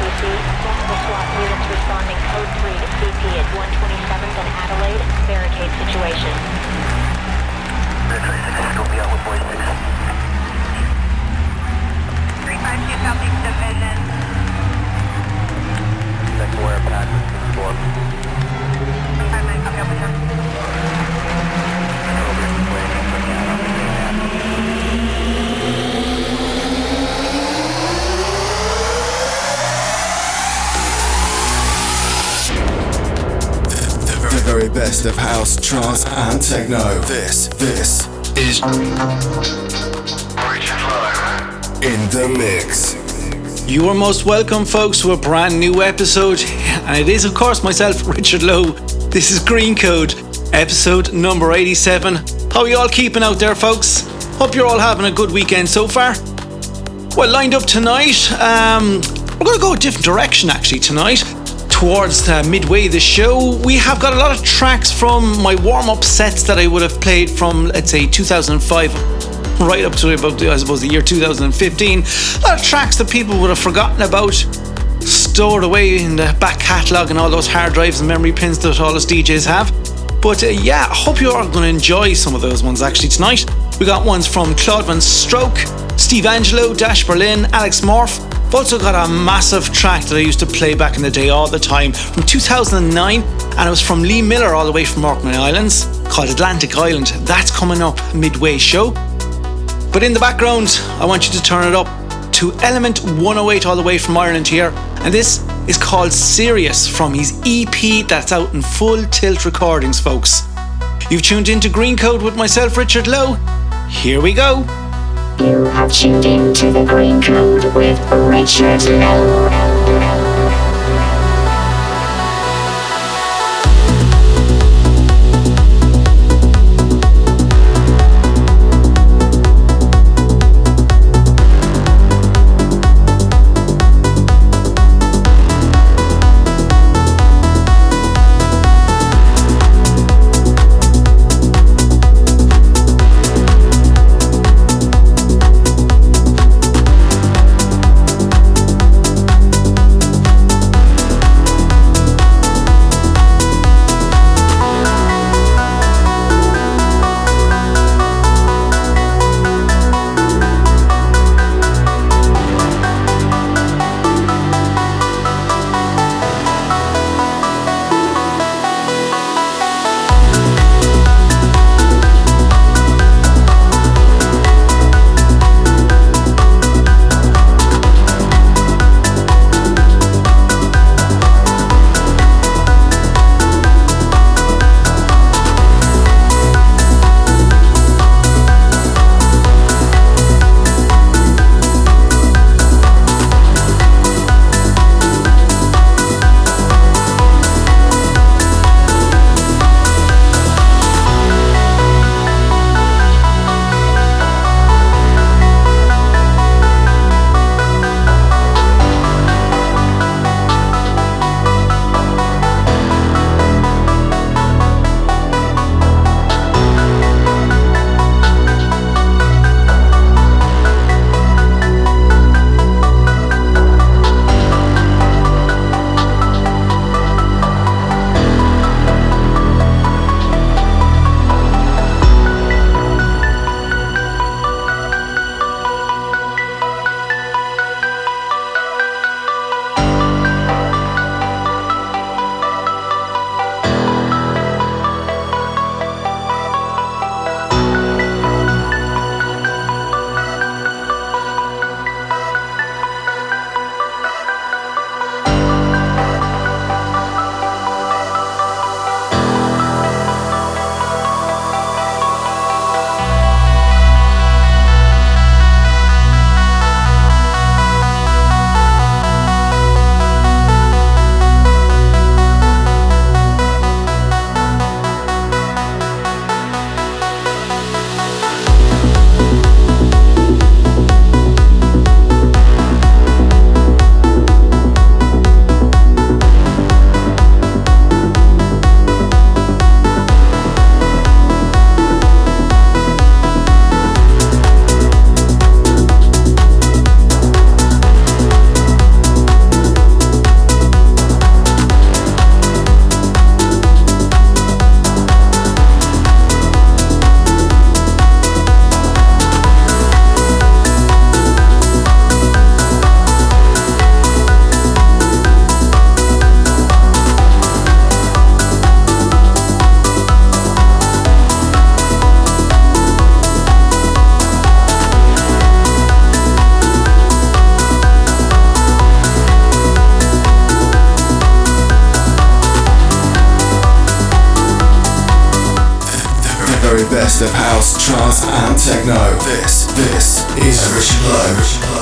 SCC. Multiple SWAT units responding code 3 to CP at 127th and Adelaide. Barricade situation. Red 26, scope me out with boys 6. 352 Southeast Division. Second wire pack with 4. 359, copy, over, very best of house, trance, and techno. This, this is in the mix. You are most welcome, folks, to a brand new episode, and it is, of course, myself, Richard Lowe. This is Green Code, episode number 87. How are you all keeping out there, folks? Hope you're all having a good weekend so far. Well, lined up tonight, um, we're going to go a different direction actually tonight. Towards midway the show, we have got a lot of tracks from my warm up sets that I would have played from, let's say, 2005 right up to about, I suppose, the year 2015. A lot of tracks that people would have forgotten about, stored away in the back catalogue and all those hard drives and memory pins that all us DJs have. But uh, yeah, I hope you are going to enjoy some of those ones actually tonight. We got ones from Claude VonStroke, Steve Angello, Dash Berlin, Alex Morph. I've also got a massive track that I used to play back in the day all the time from 2009, and it was from Lee Miller all the way from Orkney Islands called Atlantic Island. That's coming up midway show. But in the background, I want you to turn it up to Element 108 all the way from Ireland here. And this is called Serious from his EP that's out in full tilt recordings, folks. You've tuned into Green Code with myself, Richard Lowe. Here we go. You have tuned into the Green Code with Richard Lowe. Best of house, trance, and techno. This, this is Richard Lowe.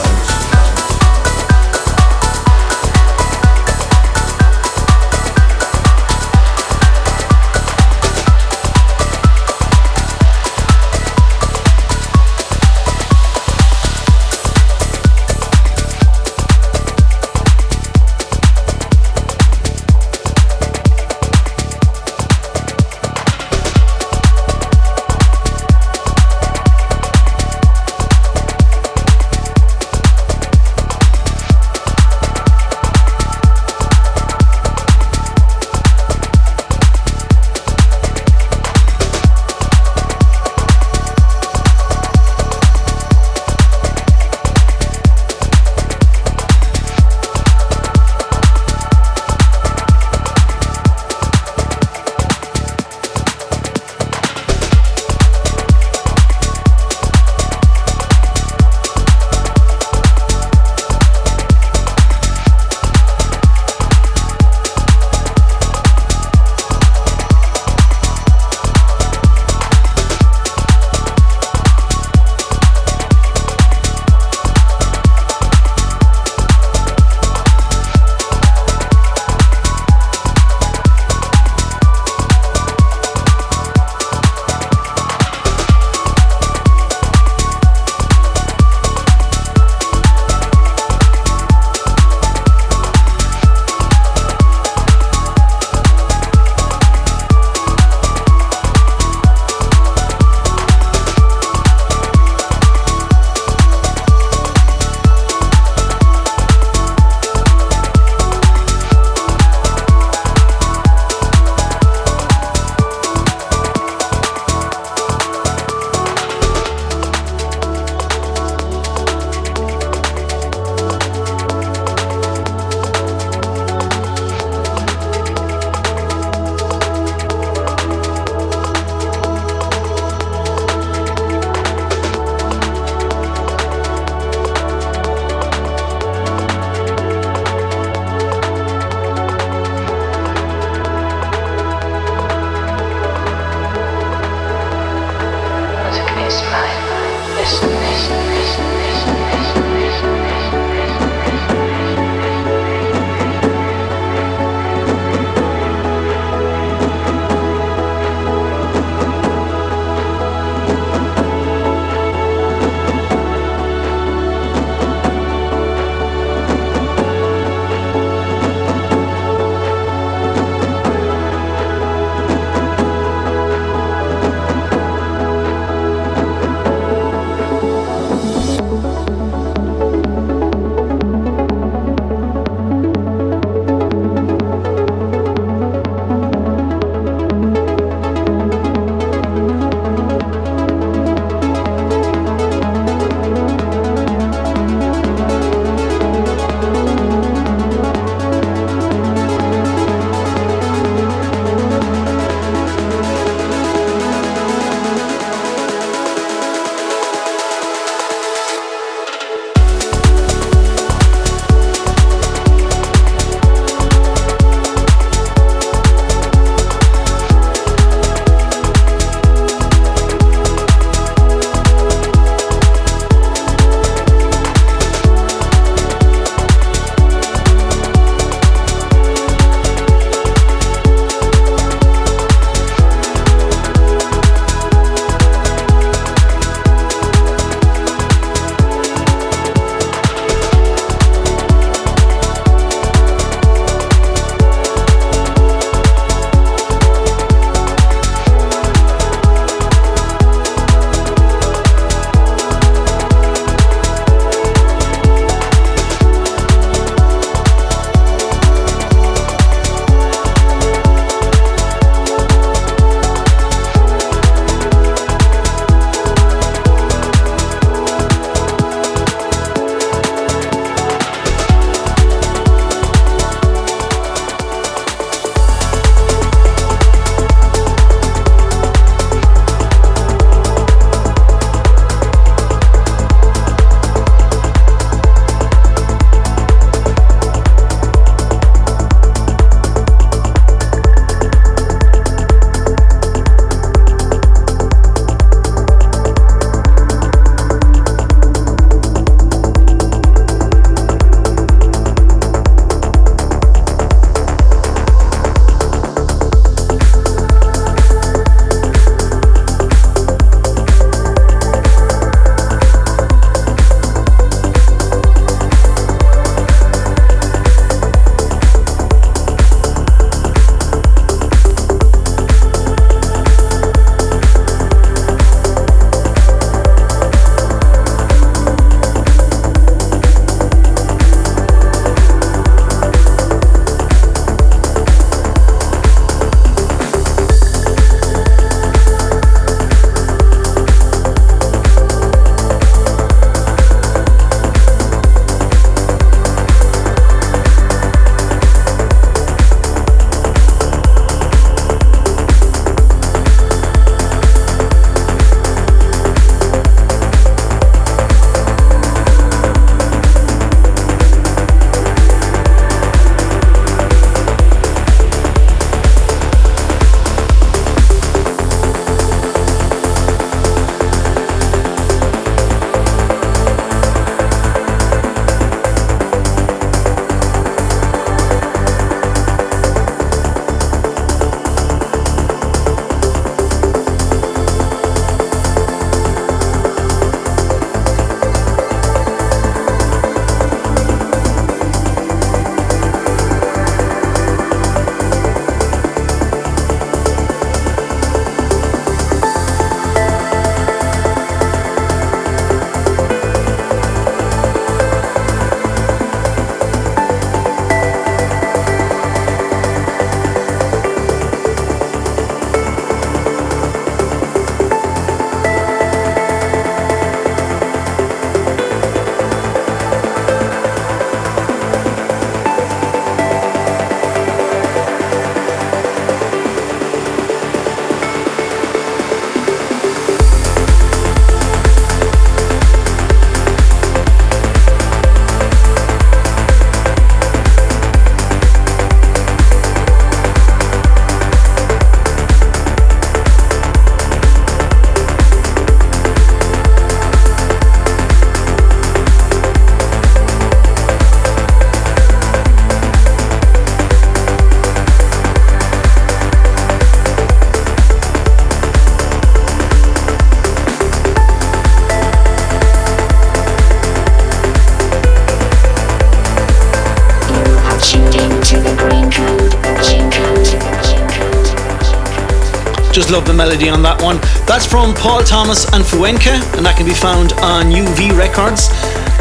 Love the melody on that one. That's from Paul Thomas and Fuenka, and that can be found on UV Records,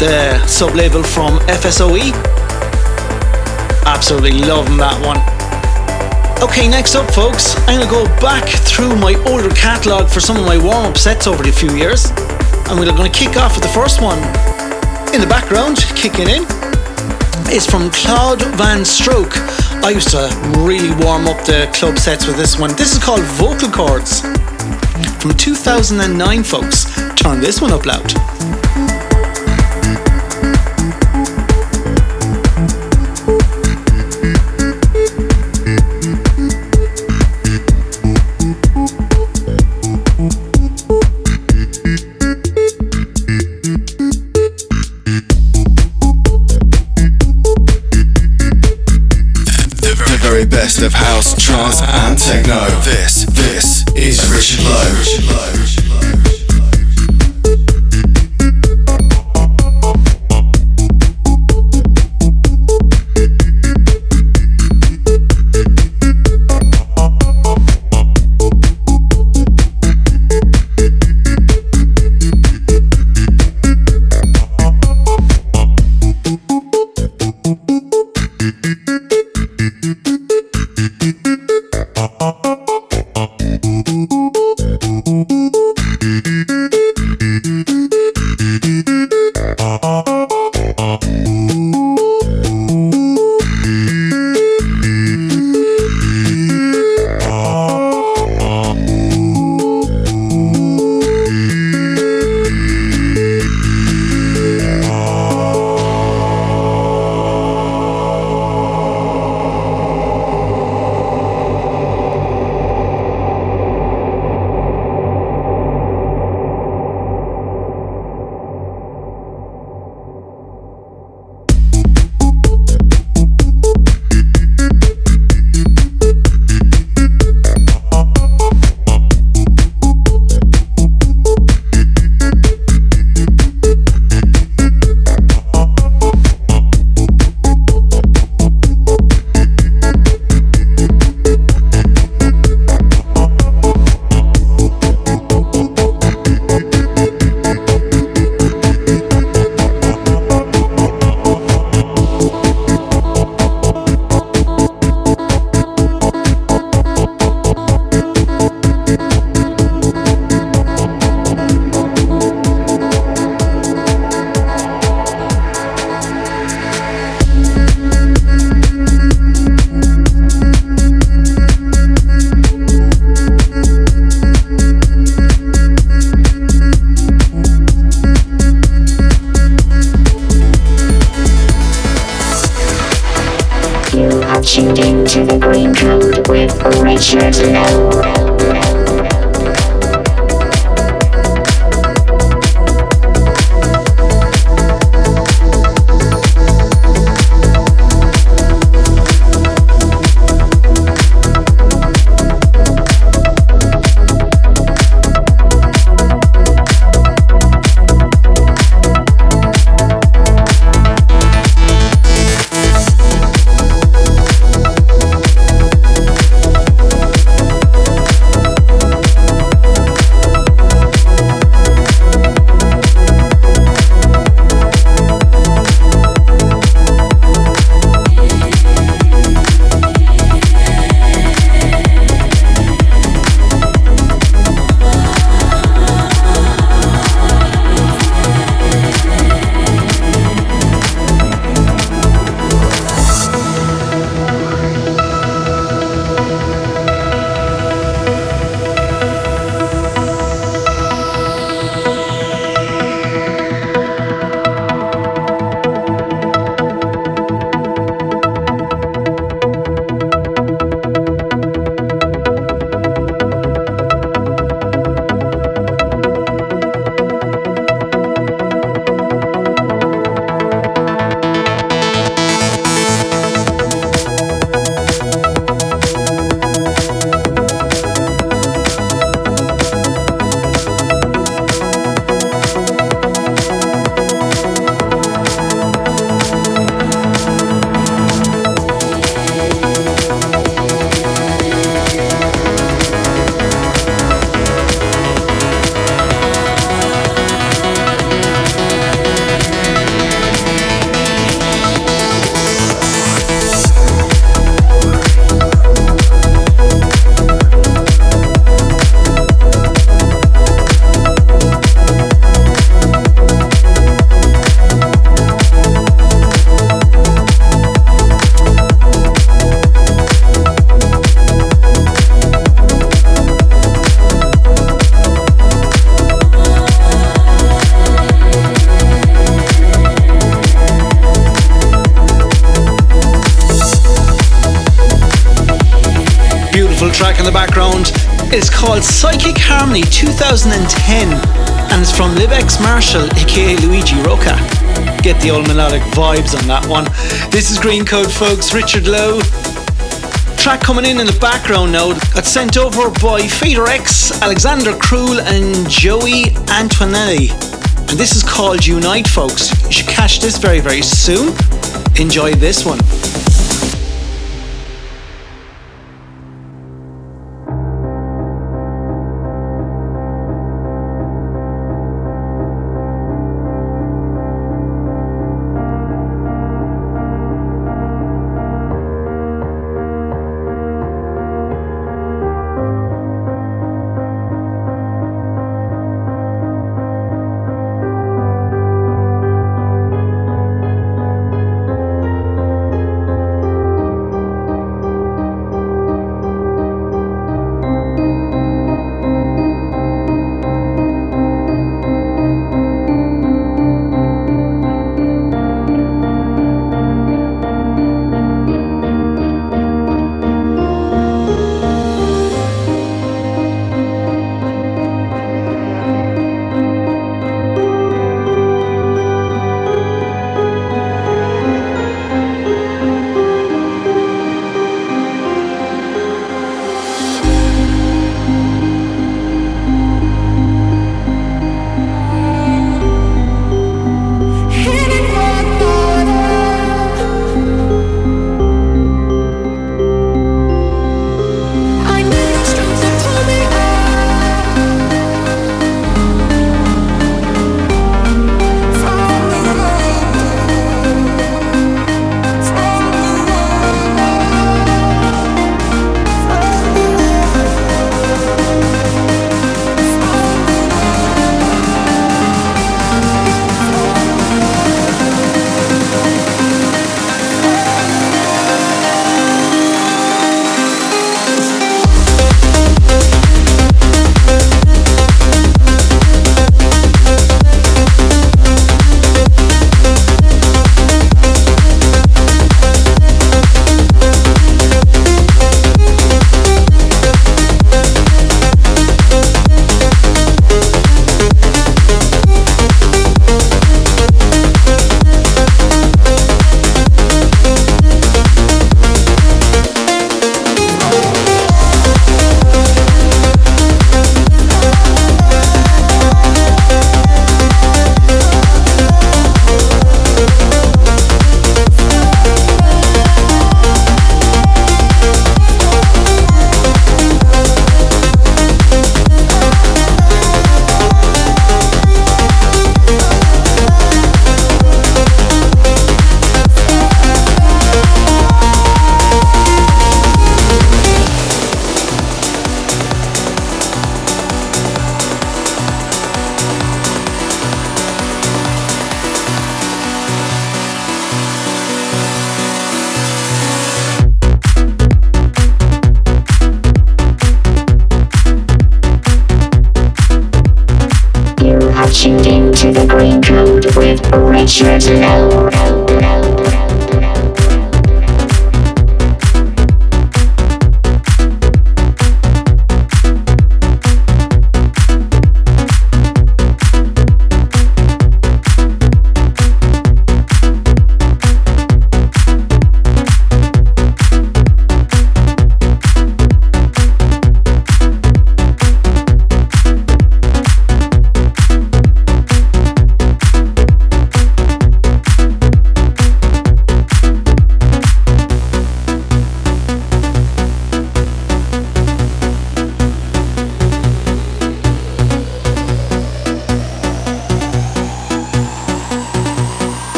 the sub label from FSOE. Absolutely loving that one. Okay, next up, folks, I'm gonna go back through my older catalogue for some of my warm up sets over the few years, and we're gonna kick off with the first one. In the background, kicking in, is from Claude VonStroke. I used to really warm up the club sets with this one. This is called Vocal Chords from 2009, folks. Turn this one up loud. Of house, trance, and techno. This with original. Psychic 2010 and it's from Libex Marshall, aka Luigi Rocca. Get the old melodic vibes on that one. This is Green Code, folks. Richard Lowe. Track coming in in the background now. Got sent over by Fader X, Alexander Krul, and Joey Antonelli. And this is called Unite, folks. You should catch this very, very soon. Enjoy this one.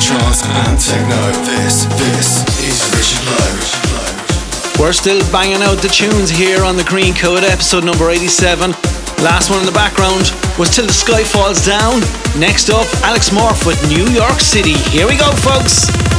Trance, and. This, this is Richard Lowe. We're still banging out the tunes here on the Green Code, episode number 87. Last one in the background was Till the Sky Falls Down. Next up, Alex Morph with New York City. Here we go, folks.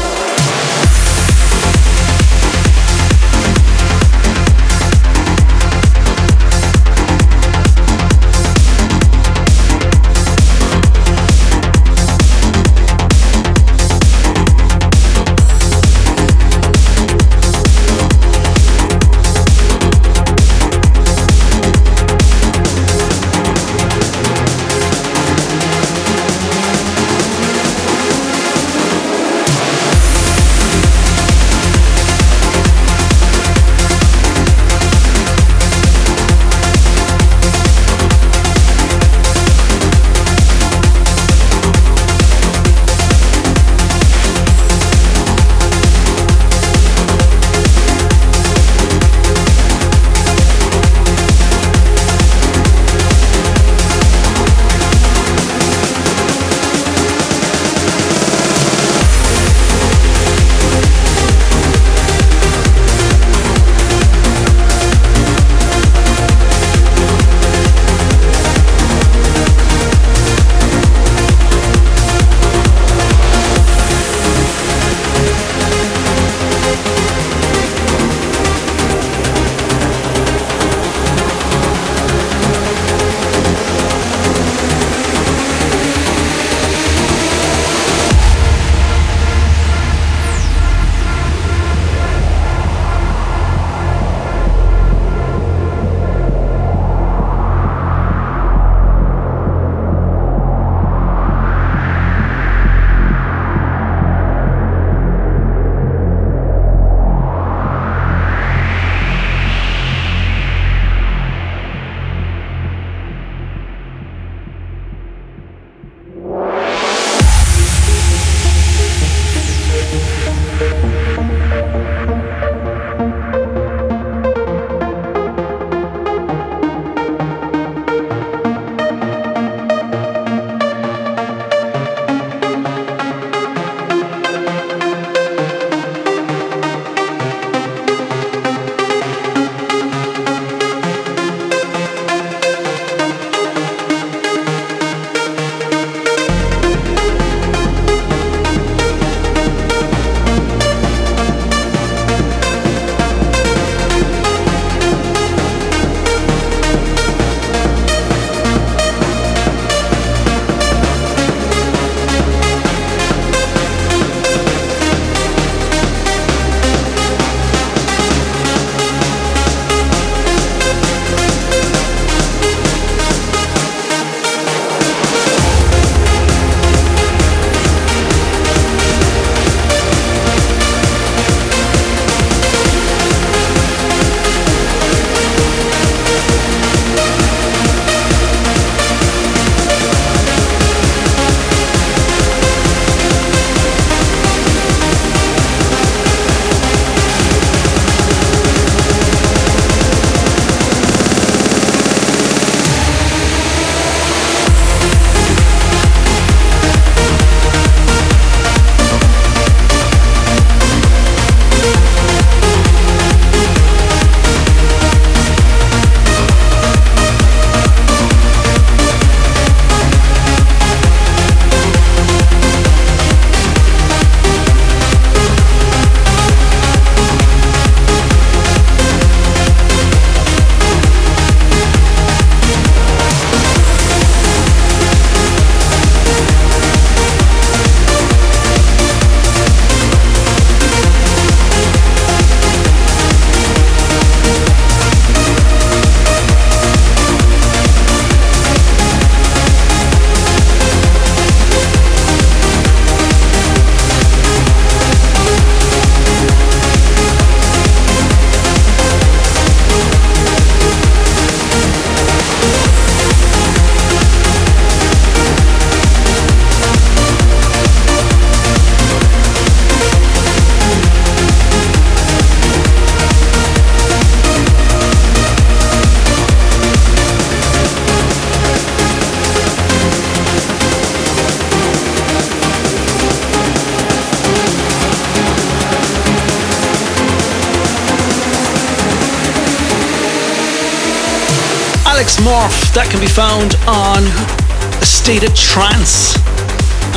That can be found on A State of Trance.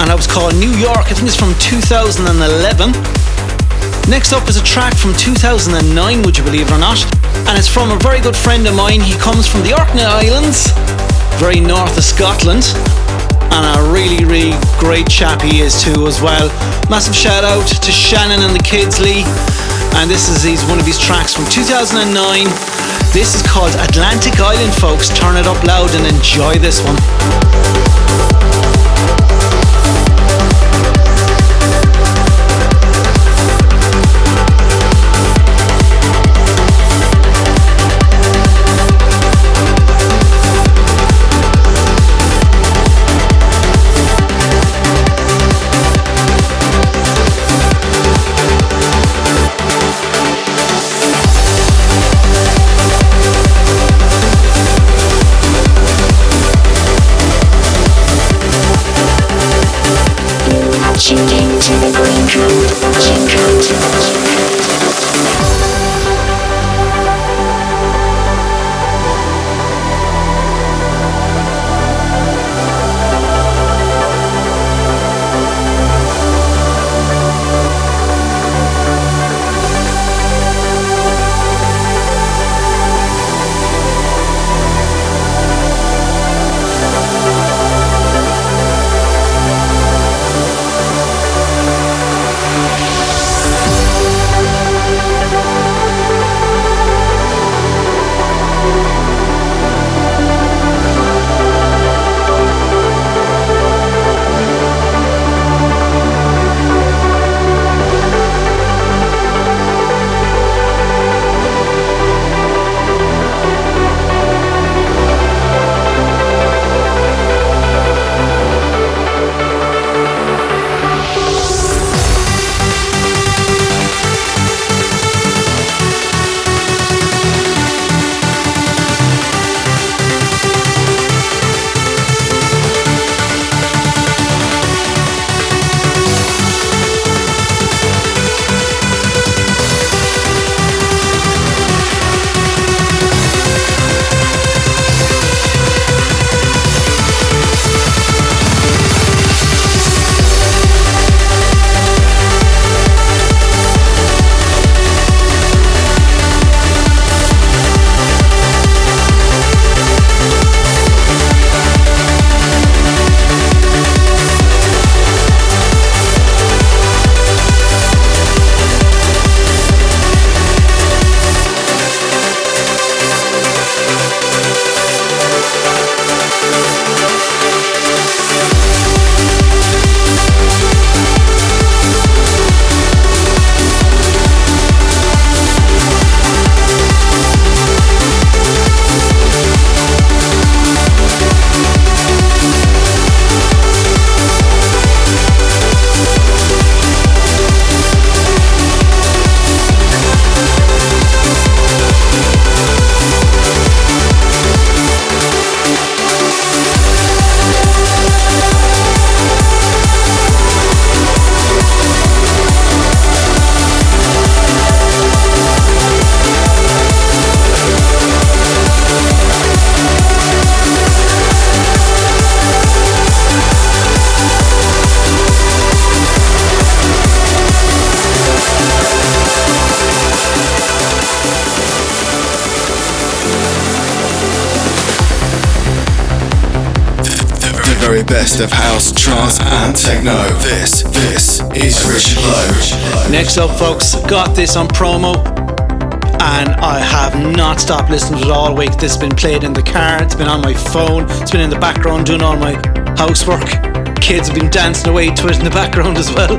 And that was called New York. I think it's from 2011. Next up is a track from 2009, would you believe it or not? And it's from a very good friend of mine. He comes from the Orkney Islands, very north of Scotland. And a really, really great chap he is too as well. Massive shout out to Shannon and the kids, Lee. And this is his, one of his tracks from 2009. This is called Atlantic Island, folks. Turn it up loud and enjoy this one. Best of house, trance, and techno. This, this is Richard Lowe. Next up, folks, got this on promo, and I have not stopped listening to it all week. This has been played in the car, it's been on my phone, it's been in the background doing all my housework. Kids have been dancing away to it in the background as well.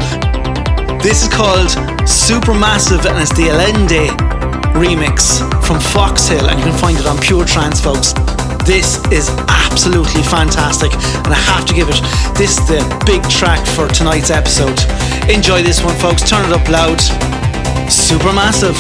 This is called Supermassive, and it's the Allende remix from Foxhill, and you can find it on Pure Trance, folks. This is absolutely fantastic, and I have to give it. This is the big track for tonight's episode. Enjoy this one, folks. Turn it up loud. Supermassive.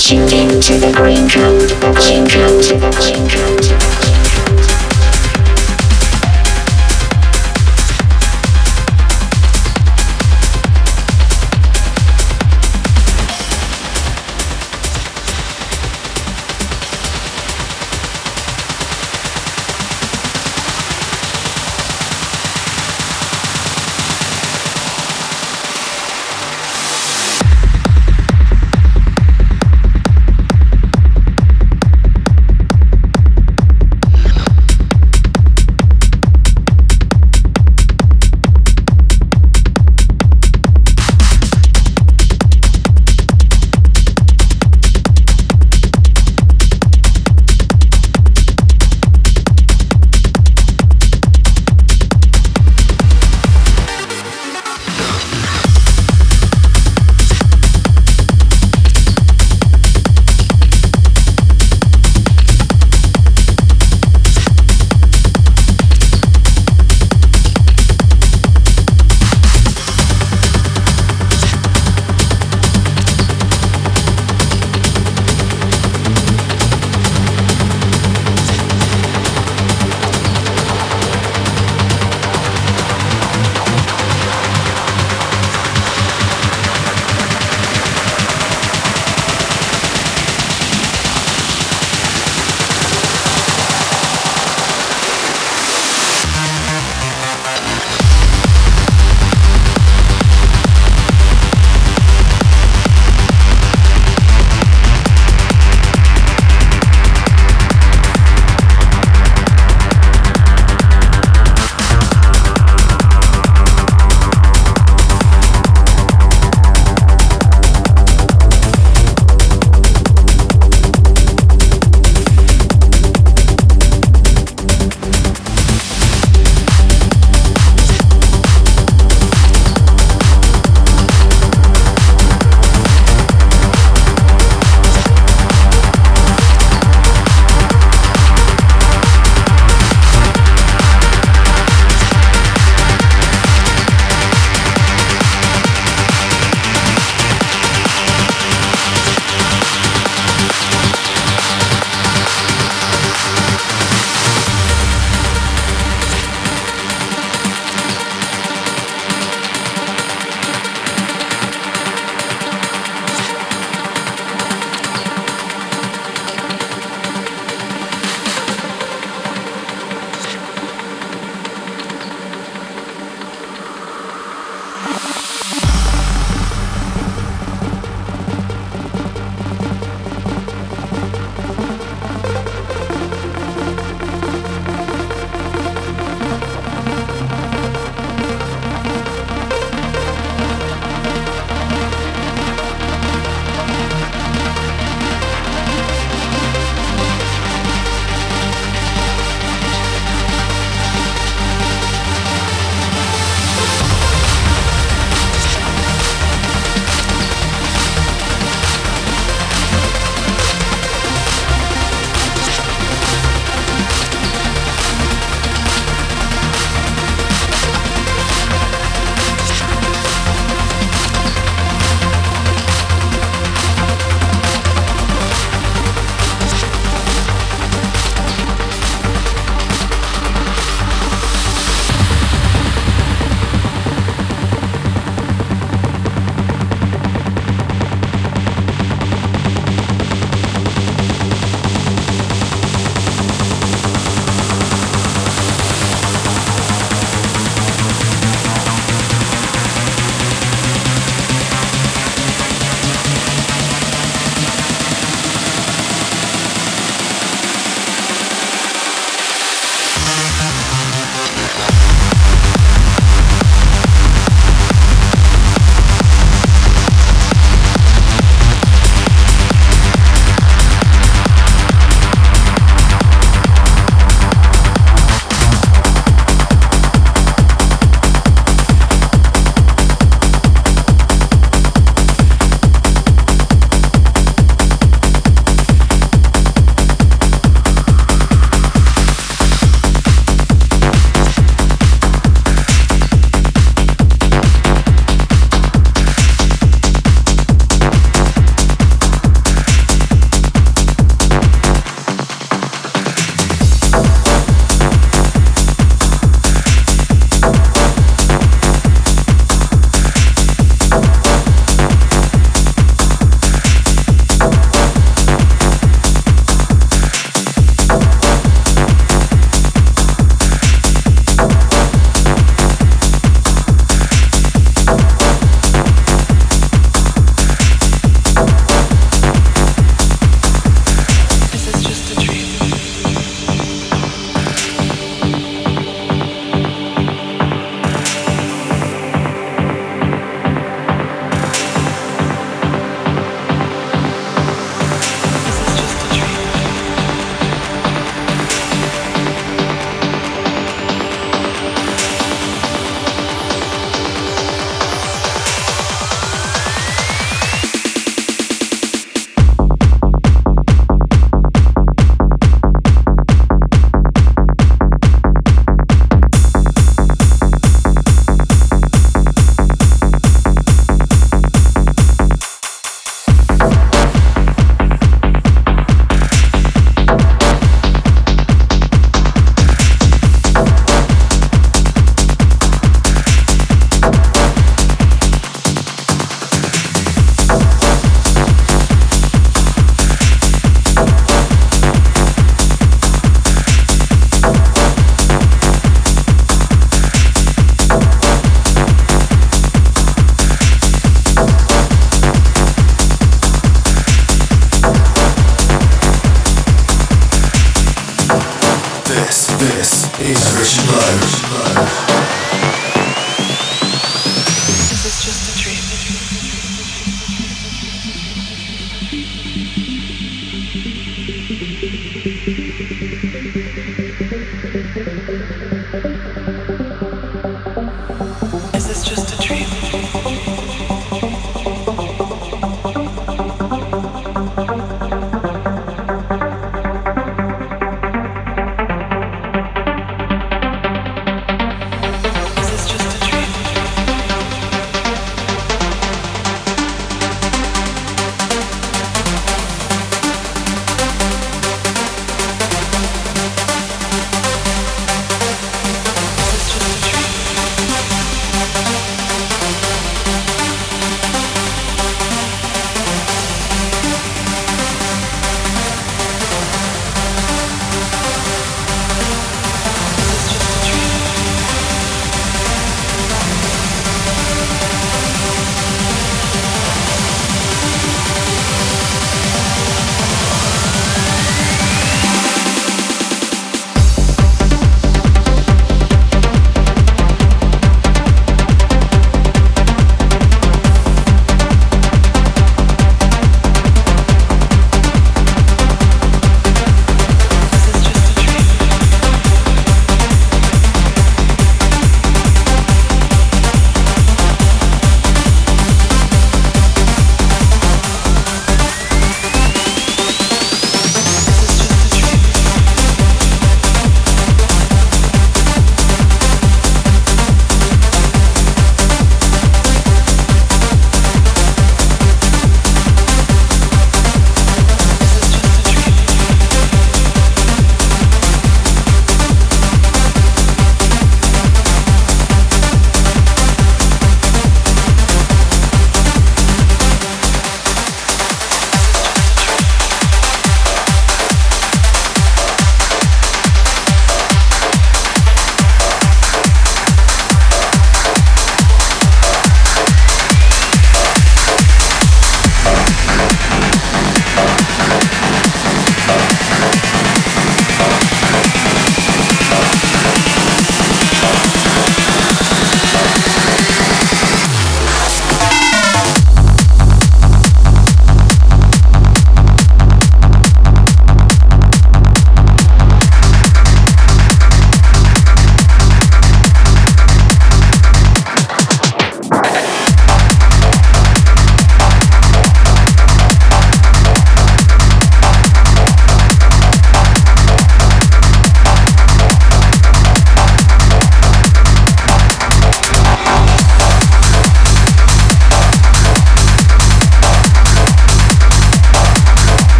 Tuned into the green code, green code, green code.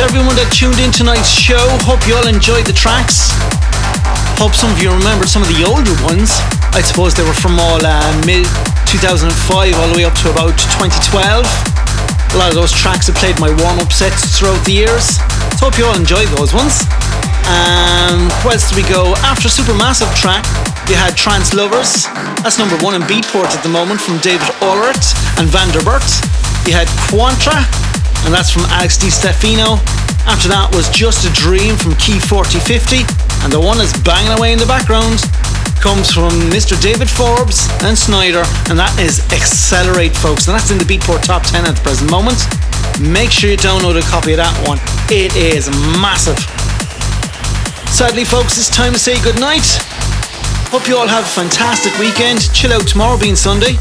To everyone that tuned in tonight's show. Hope you all enjoyed the tracks. Hope some of you remember some of the older ones. I suppose they were from all uh, mid 2005 all the way up to about 2012. A lot of those tracks have played my warm up sets throughout the years. So hope you all enjoyed those ones. Um, where else do we go? After Supermassive track, you had Trance Lovers. That's number one in Beatport at the moment from David Oleart and Van Der Bert. You had Quadra, and that's from Alex Di Stefano. After that was Just a Dream from Key 4050, and the one that's banging away in the background comes from Mr. David Forbes and Sneijder, and that is Accelerate, folks. And that's in the Beatport Top 10 at the present moment. Make sure you download a copy of that one. It is massive. Sadly, folks, it's time to say goodnight. Hope you all have a fantastic weekend. Chill out tomorrow being Sunday.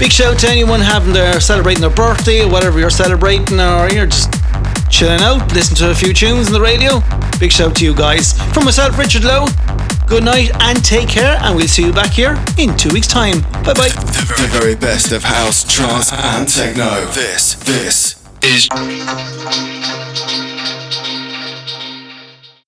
Big shout to anyone having their celebrating their birthday or whatever you're celebrating, or you're just chilling out, listening to a few tunes on the radio. Big shout to you guys. From myself, Richard Lowe, good night and take care, and we'll see you back here in two weeks' time. Bye bye. The very best of house, trance, and techno. This, this is.